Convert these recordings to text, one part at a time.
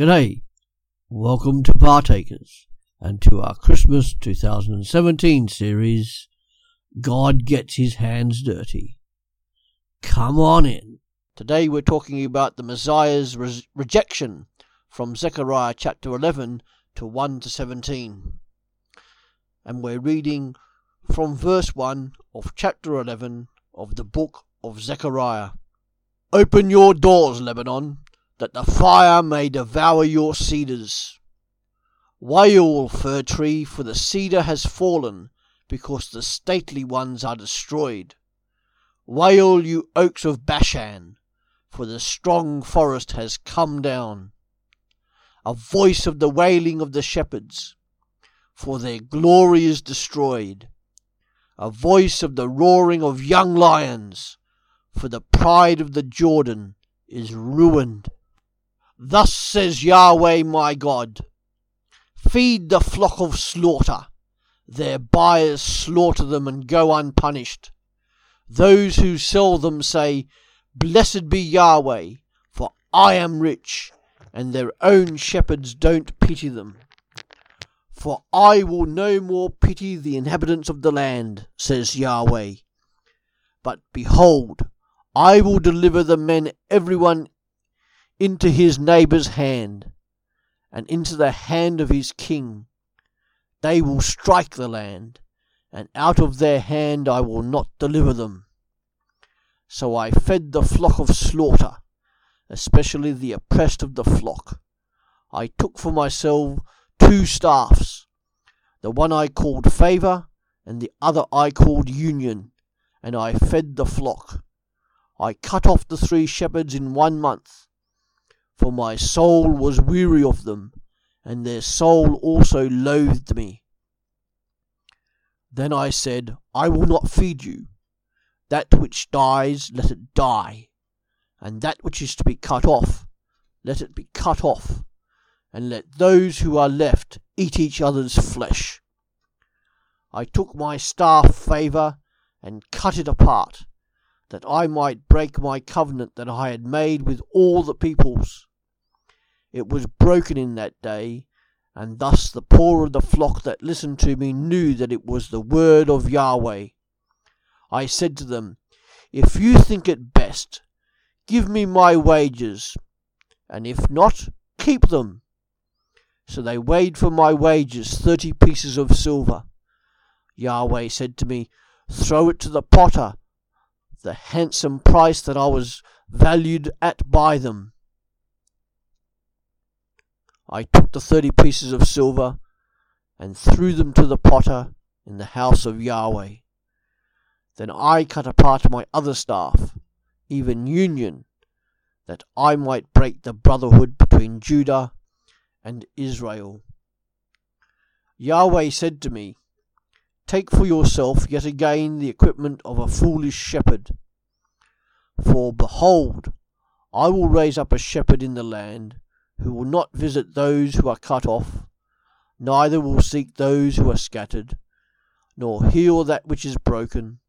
G'day. Welcome to Partakers and to our Christmas 2017 series, God Gets His Hands Dirty. Come on in. Today we're talking about the Messiah's re- rejection from Zechariah chapter 11 to 1 to 17. And we're reading from verse 1 of chapter 11 of the book of Zechariah. Open your doors, Lebanon, that the fire may devour your cedars. Wail, fir tree, for the cedar has fallen, because the stately ones are destroyed. Wail, you oaks of Bashan, for the strong forest has come down. A voice of the wailing of the shepherds, for their glory is destroyed. A voice of the roaring of young lions, for the pride of the Jordan is ruined. Thus says Yahweh my God Feed the flock of slaughter, their buyers slaughter them and go unpunished. Those who sell them say, Blessed be Yahweh, for I am rich, and their own shepherds don't pity them. For I will no more pity the inhabitants of the land, says Yahweh. But behold, I will deliver the men everyone into his neighbour's hand, and into the hand of his king. They will strike the land, and out of their hand I will not deliver them. So I fed the flock of slaughter, especially the oppressed of the flock. I took for myself two staffs, the one I called favour, and the other I called union, and I fed the flock. I cut off the three shepherds in one month, for my soul was weary of them, and their soul also loathed me. Then I said, I will not feed you. That which dies, let it die, and that which is to be cut off, let it be cut off, and let those who are left eat each other's flesh. I took my staff favour and cut it apart, that I might break my covenant that I had made with all the peoples. It was broken in that day, and thus the poor of the flock that listened to me knew that it was the word of Yahweh. I said to them, If you think it best, give me my wages, and if not, keep them. So they weighed for my wages thirty pieces of silver. Yahweh said to me, Throw it to the potter, the handsome price that I was valued at by them. I took the thirty pieces of silver and threw them to the potter in the house of Yahweh. Then I cut apart my other staff, even union, that I might break the brotherhood between Judah and Israel. Yahweh said to me, Take for yourself yet again the equipment of a foolish shepherd. For behold, I will raise up a shepherd in the land who will not visit those who are cut off, neither will seek those who are scattered, nor heal that which is broken,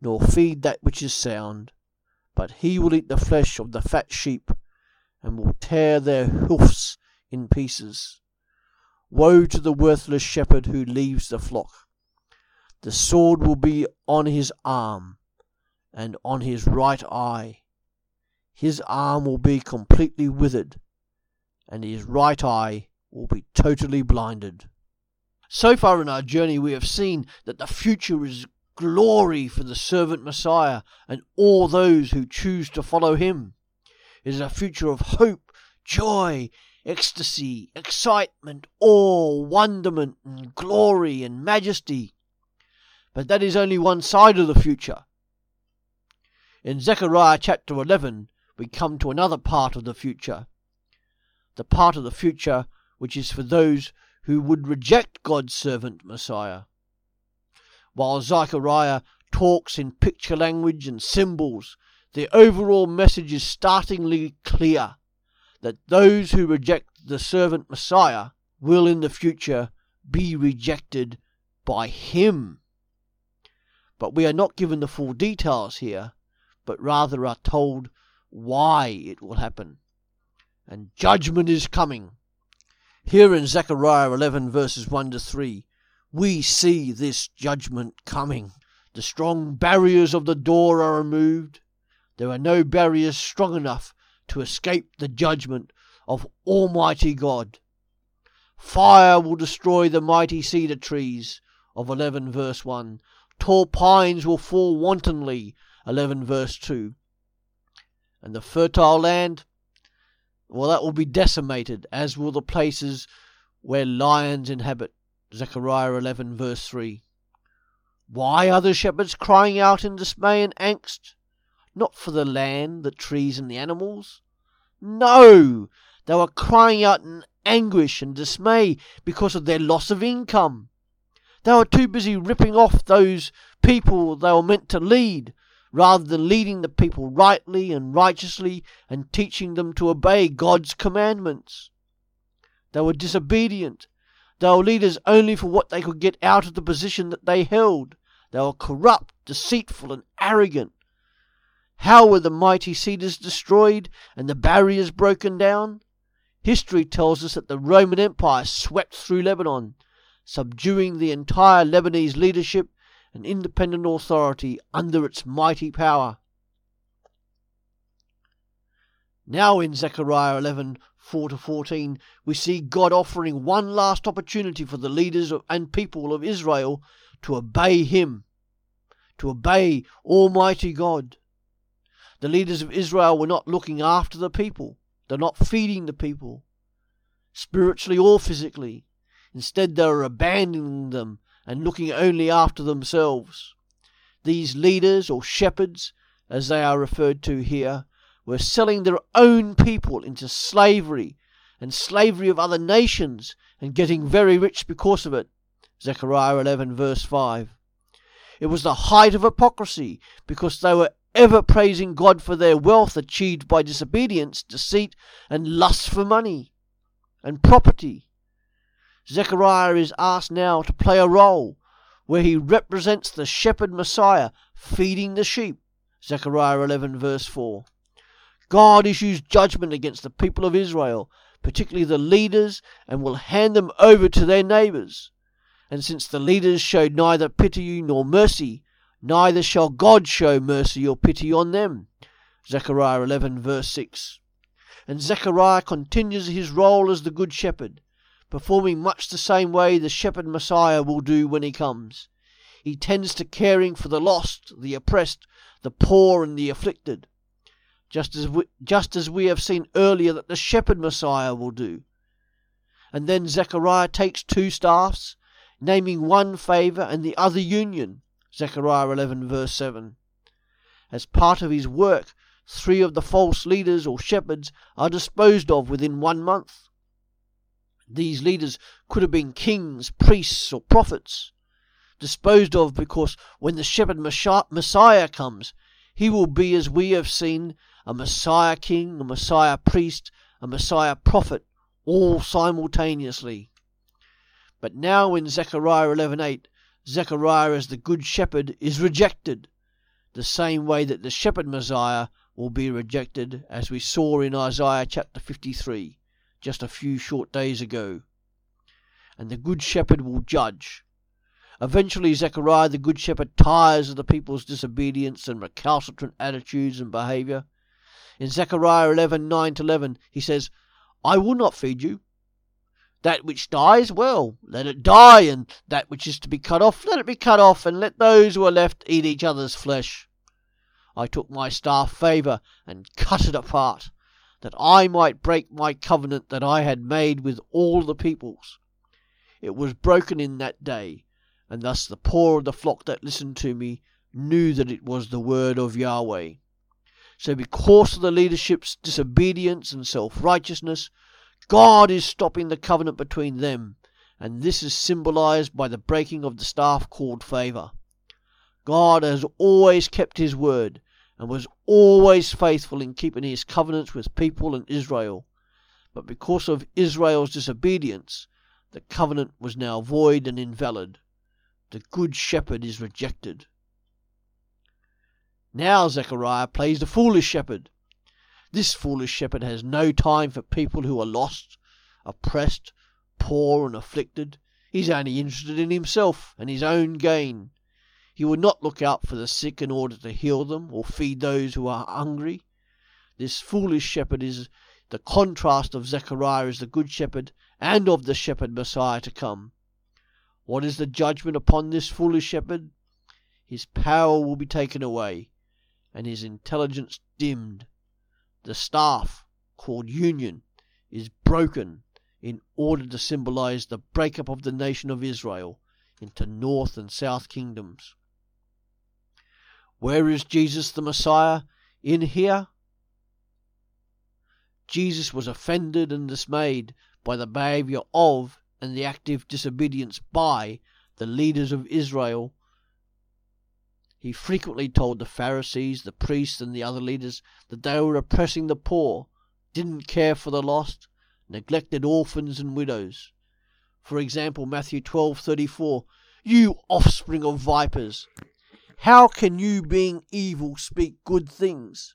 nor feed that which is sound, but he will eat the flesh of the fat sheep, and will tear their hoofs in pieces. Woe to the worthless shepherd who leaves the flock! The sword will be on his arm, and on his right eye. His arm will be completely withered, and his right eye will be totally blinded. So far in our journey, we have seen that the future is glory for the servant Messiah and all those who choose to follow him. It is a future of hope, joy, ecstasy, excitement, awe, wonderment, and glory and majesty. But that is only one side of the future. In Zechariah chapter 11, we come to another part of the future the part of the future which is for those who would reject God's servant Messiah. While Zechariah talks in picture language and symbols, the overall message is startlingly clear that those who reject the servant Messiah will in the future be rejected by him. But we are not given the full details here, but rather are told why it will happen. And judgment is coming. Here in Zechariah 11, verses 1 to 3, we see this judgment coming. The strong barriers of the door are removed. There are no barriers strong enough to escape the judgment of Almighty God. Fire will destroy the mighty cedar trees of 11 verse 1. Tall pines will fall wantonly 11 verse 2. And the fertile land well, that will be decimated, as will the places where lions inhabit. Zechariah 11, verse 3. Why are the shepherds crying out in dismay and angst? Not for the land, the trees, and the animals. No! They were crying out in anguish and dismay because of their loss of income. They were too busy ripping off those people they were meant to lead rather than leading the people rightly and righteously and teaching them to obey God's commandments. They were disobedient. They were leaders only for what they could get out of the position that they held. They were corrupt, deceitful, and arrogant. How were the mighty cedars destroyed and the barriers broken down? History tells us that the Roman Empire swept through Lebanon, subduing the entire Lebanese leadership an independent authority under its mighty power. Now in Zechariah 11 4 to 14, we see God offering one last opportunity for the leaders and people of Israel to obey Him, to obey Almighty God. The leaders of Israel were not looking after the people, they're not feeding the people, spiritually or physically. Instead, they were abandoning them and looking only after themselves. These leaders, or shepherds, as they are referred to here, were selling their own people into slavery and slavery of other nations and getting very rich because of it. Zechariah 11, verse 5. It was the height of hypocrisy because they were ever praising God for their wealth achieved by disobedience, deceit, and lust for money and property. Zechariah is asked now to play a role where he represents the shepherd Messiah feeding the sheep. Zechariah 11, verse 4. God issues judgment against the people of Israel, particularly the leaders, and will hand them over to their neighbors. And since the leaders showed neither pity nor mercy, neither shall God show mercy or pity on them. Zechariah 11, verse 6. And Zechariah continues his role as the Good Shepherd performing much the same way the shepherd Messiah will do when he comes. He tends to caring for the lost, the oppressed, the poor, and the afflicted, just as we, just as we have seen earlier that the shepherd Messiah will do. And then Zechariah takes two staffs, naming one favour and the other union. Zechariah 11, verse 7. As part of his work, three of the false leaders or shepherds are disposed of within one month. These leaders could have been kings, priests, or prophets, disposed of because when the shepherd Messiah comes, he will be, as we have seen, a Messiah king, a Messiah priest, a Messiah prophet, all simultaneously. But now in Zechariah 11:8, Zechariah as the good shepherd is rejected, the same way that the shepherd Messiah will be rejected, as we saw in Isaiah chapter 53 just a few short days ago. And the Good Shepherd will judge. Eventually, Zechariah the Good Shepherd tires of the people's disobedience and recalcitrant attitudes and behavior. In Zechariah 11 9 11, he says, I will not feed you. That which dies, well, let it die, and that which is to be cut off, let it be cut off, and let those who are left eat each other's flesh. I took my staff favour and cut it apart, that I might break my covenant that I had made with all the peoples. It was broken in that day, and thus the poor of the flock that listened to me knew that it was the word of Yahweh. So, because of the leadership's disobedience and self righteousness, God is stopping the covenant between them, and this is symbolized by the breaking of the staff called favor. God has always kept his word, and was always faithful in keeping his covenants with people and Israel. But because of Israel's disobedience, the covenant was now void and invalid. The good shepherd is rejected. Now Zechariah plays the foolish shepherd. This foolish shepherd has no time for people who are lost, oppressed, poor, and afflicted. He's only interested in himself and his own gain. He will not look out for the sick in order to heal them or feed those who are hungry. This foolish shepherd is the contrast of Zechariah as the good shepherd and of the shepherd Messiah to come. What is the judgment upon this foolish shepherd? His power will be taken away, and his intelligence dimmed. The staff, called union, is broken in order to symbolize the breakup of the nation of Israel into north and south kingdoms. Where is Jesus the Messiah? In here? Jesus was offended and dismayed by the behavior of and the active disobedience by the leaders of Israel. He frequently told the Pharisees, the priests, and the other leaders that they were oppressing the poor, didn't care for the lost, neglected orphans and widows. For example, Matthew 12:34, "You offspring of vipers, how can you, being evil, speak good things?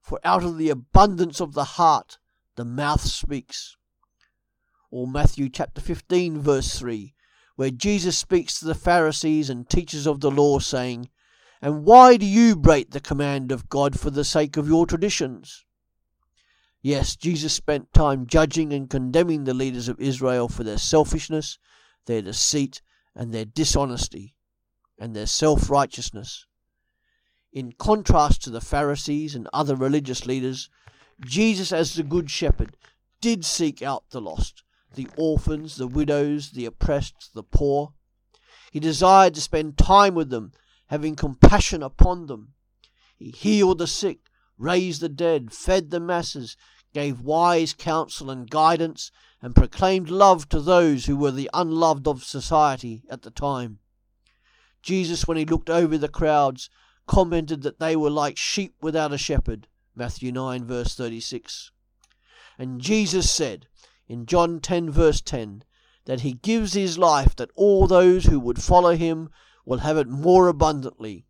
For out of the abundance of the heart the mouth speaks. Or Matthew chapter 15, verse 3, where Jesus speaks to the Pharisees and teachers of the law, saying, And why do you break the command of God for the sake of your traditions? Yes, Jesus spent time judging and condemning the leaders of Israel for their selfishness, their deceit, and their dishonesty and their self righteousness. In contrast to the Pharisees and other religious leaders, Jesus, as the Good Shepherd, did seek out the lost, the orphans, the widows, the oppressed, the poor. He desired to spend time with them, having compassion upon them. He healed the sick, raised the dead, fed the masses, gave wise counsel and guidance, and proclaimed love to those who were the unloved of society at the time. Jesus, when he looked over the crowds, commented that they were like sheep without a shepherd. Matthew 9, verse 36. And Jesus said in John 10, verse 10, that he gives his life that all those who would follow him will have it more abundantly.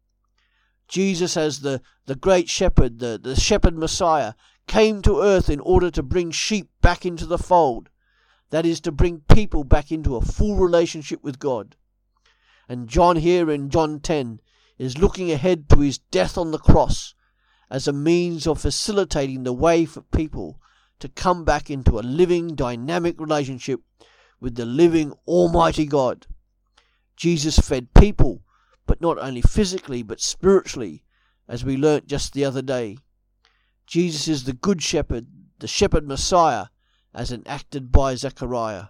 Jesus, as the, the great shepherd, the, the shepherd Messiah, came to earth in order to bring sheep back into the fold. That is, to bring people back into a full relationship with God. And John here in John 10 is looking ahead to his death on the cross as a means of facilitating the way for people to come back into a living, dynamic relationship with the living, Almighty God. Jesus fed people, but not only physically, but spiritually, as we learnt just the other day. Jesus is the Good Shepherd, the Shepherd Messiah, as enacted by Zechariah.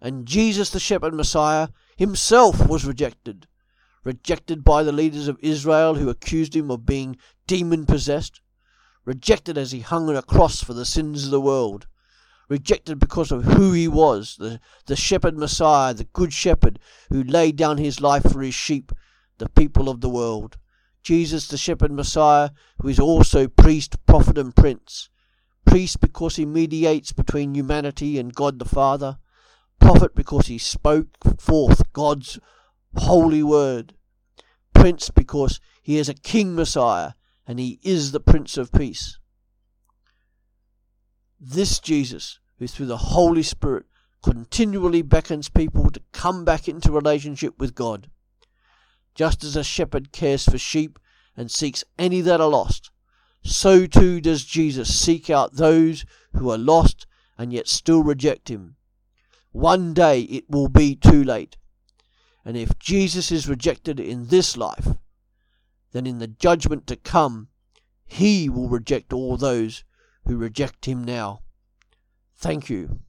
And Jesus, the Shepherd Messiah, himself was rejected. Rejected by the leaders of Israel who accused him of being demon possessed. Rejected as he hung on a cross for the sins of the world. Rejected because of who he was, the, the shepherd Messiah, the good shepherd who laid down his life for his sheep, the people of the world. Jesus, the shepherd Messiah, who is also priest, prophet, and prince. Priest because he mediates between humanity and God the Father prophet because he spoke forth God's holy word, prince because he is a king Messiah and he is the Prince of Peace. This Jesus, who through the Holy Spirit continually beckons people to come back into relationship with God, just as a shepherd cares for sheep and seeks any that are lost, so too does Jesus seek out those who are lost and yet still reject him. One day it will be too late. And if Jesus is rejected in this life, then in the judgment to come, he will reject all those who reject him now. Thank you.